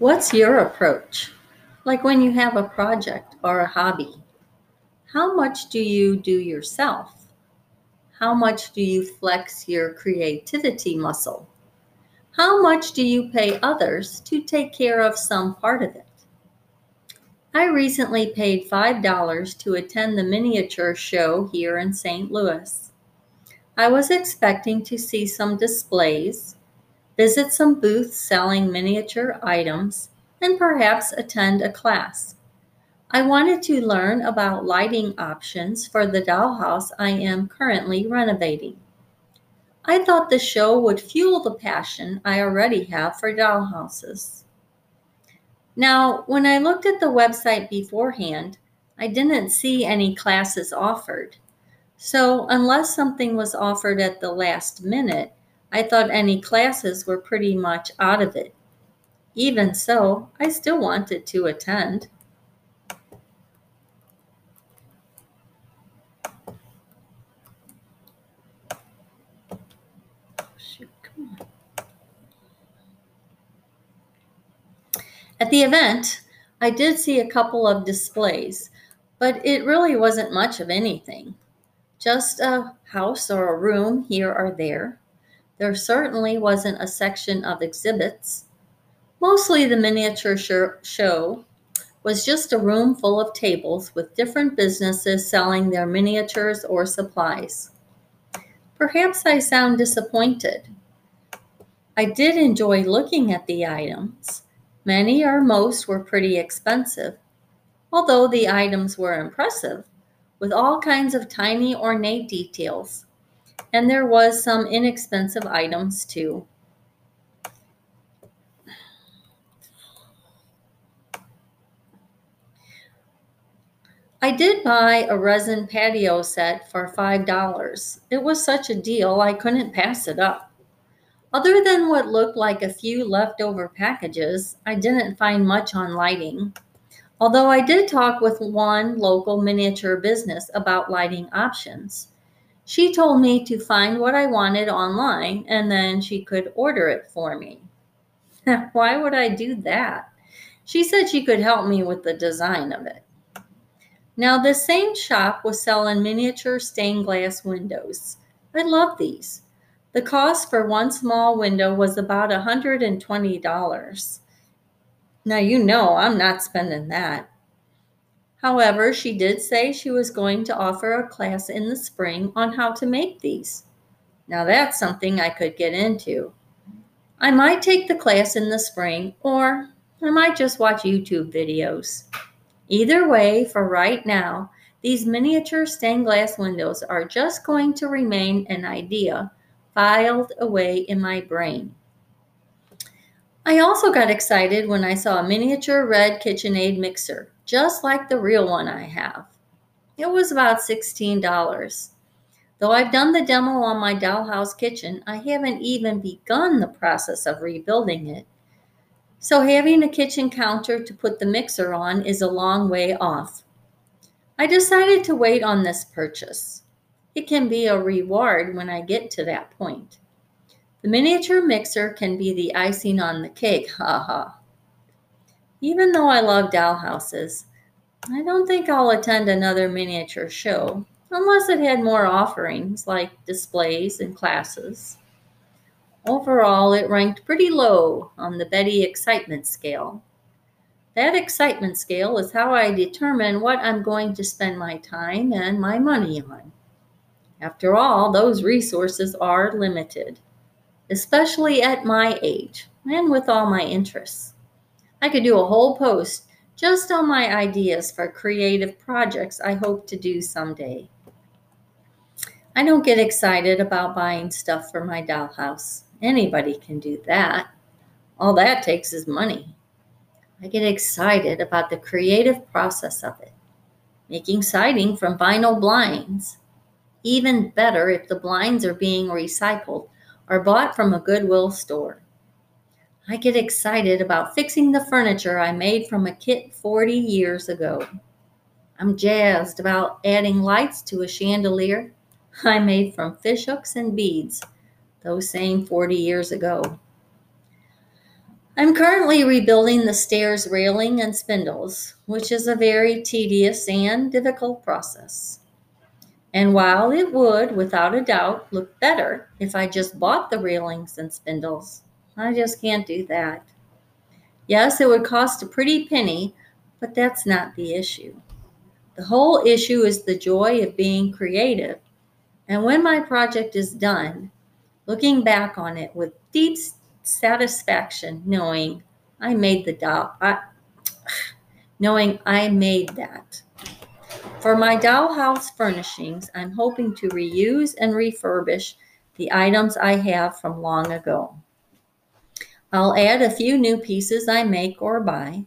What's your approach? Like when you have a project or a hobby, how much do you do yourself? How much do you flex your creativity muscle? How much do you pay others to take care of some part of it? I recently paid $5 to attend the miniature show here in St. Louis. I was expecting to see some displays, visit some booths selling miniature items, and perhaps attend a class. I wanted to learn about lighting options for the dollhouse I am currently renovating. I thought the show would fuel the passion I already have for dollhouses. Now, when I looked at the website beforehand, I didn't see any classes offered. So, unless something was offered at the last minute, I thought any classes were pretty much out of it. Even so, I still wanted to attend. At the event, I did see a couple of displays, but it really wasn't much of anything. Just a house or a room here or there. There certainly wasn't a section of exhibits. Mostly the miniature show was just a room full of tables with different businesses selling their miniatures or supplies. Perhaps I sound disappointed. I did enjoy looking at the items. Many or most were pretty expensive, although the items were impressive, with all kinds of tiny ornate details. And there was some inexpensive items too. I did buy a resin patio set for $5. It was such a deal, I couldn't pass it up. Other than what looked like a few leftover packages, I didn't find much on lighting. Although I did talk with one local miniature business about lighting options. She told me to find what I wanted online and then she could order it for me. Why would I do that? She said she could help me with the design of it. Now, the same shop was selling miniature stained glass windows. I love these. The cost for one small window was about a $120. Now, you know I'm not spending that. However, she did say she was going to offer a class in the spring on how to make these. Now, that's something I could get into. I might take the class in the spring, or I might just watch YouTube videos. Either way, for right now, these miniature stained glass windows are just going to remain an idea filed away in my brain. I also got excited when I saw a miniature red KitchenAid mixer, just like the real one I have. It was about $16. Though I've done the demo on my dollhouse kitchen, I haven't even begun the process of rebuilding it. So having a kitchen counter to put the mixer on is a long way off. I decided to wait on this purchase. It can be a reward when I get to that point. The miniature mixer can be the icing on the cake, haha. Even though I love dollhouses, I don't think I'll attend another miniature show unless it had more offerings like displays and classes. Overall, it ranked pretty low on the Betty excitement scale. That excitement scale is how I determine what I'm going to spend my time and my money on. After all, those resources are limited, especially at my age and with all my interests. I could do a whole post just on my ideas for creative projects I hope to do someday. I don't get excited about buying stuff for my dollhouse. Anybody can do that. All that takes is money. I get excited about the creative process of it. Making siding from vinyl blinds. Even better if the blinds are being recycled or bought from a Goodwill store. I get excited about fixing the furniture I made from a kit 40 years ago. I'm jazzed about adding lights to a chandelier I made from fish hooks and beads those same 40 years ago. I'm currently rebuilding the stairs railing and spindles, which is a very tedious and difficult process. And while it would, without a doubt, look better if I just bought the railings and spindles, I just can't do that. Yes, it would cost a pretty penny, but that's not the issue. The whole issue is the joy of being creative. And when my project is done, looking back on it with deep satisfaction, knowing I made the doll, I, knowing I made that. For my dollhouse furnishings, I'm hoping to reuse and refurbish the items I have from long ago. I'll add a few new pieces I make or buy,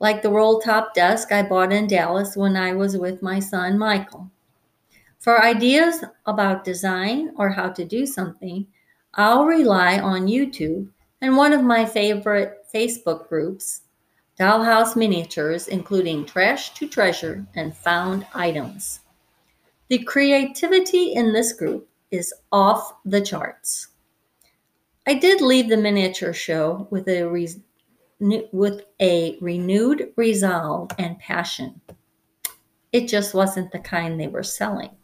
like the roll top desk I bought in Dallas when I was with my son Michael. For ideas about design or how to do something, I'll rely on YouTube and one of my favorite Facebook groups, Dollhouse Miniatures, including Trash to Treasure and Found Items. The creativity in this group is off the charts. I did leave the miniature show with a re- with a renewed resolve and passion. It just wasn't the kind they were selling.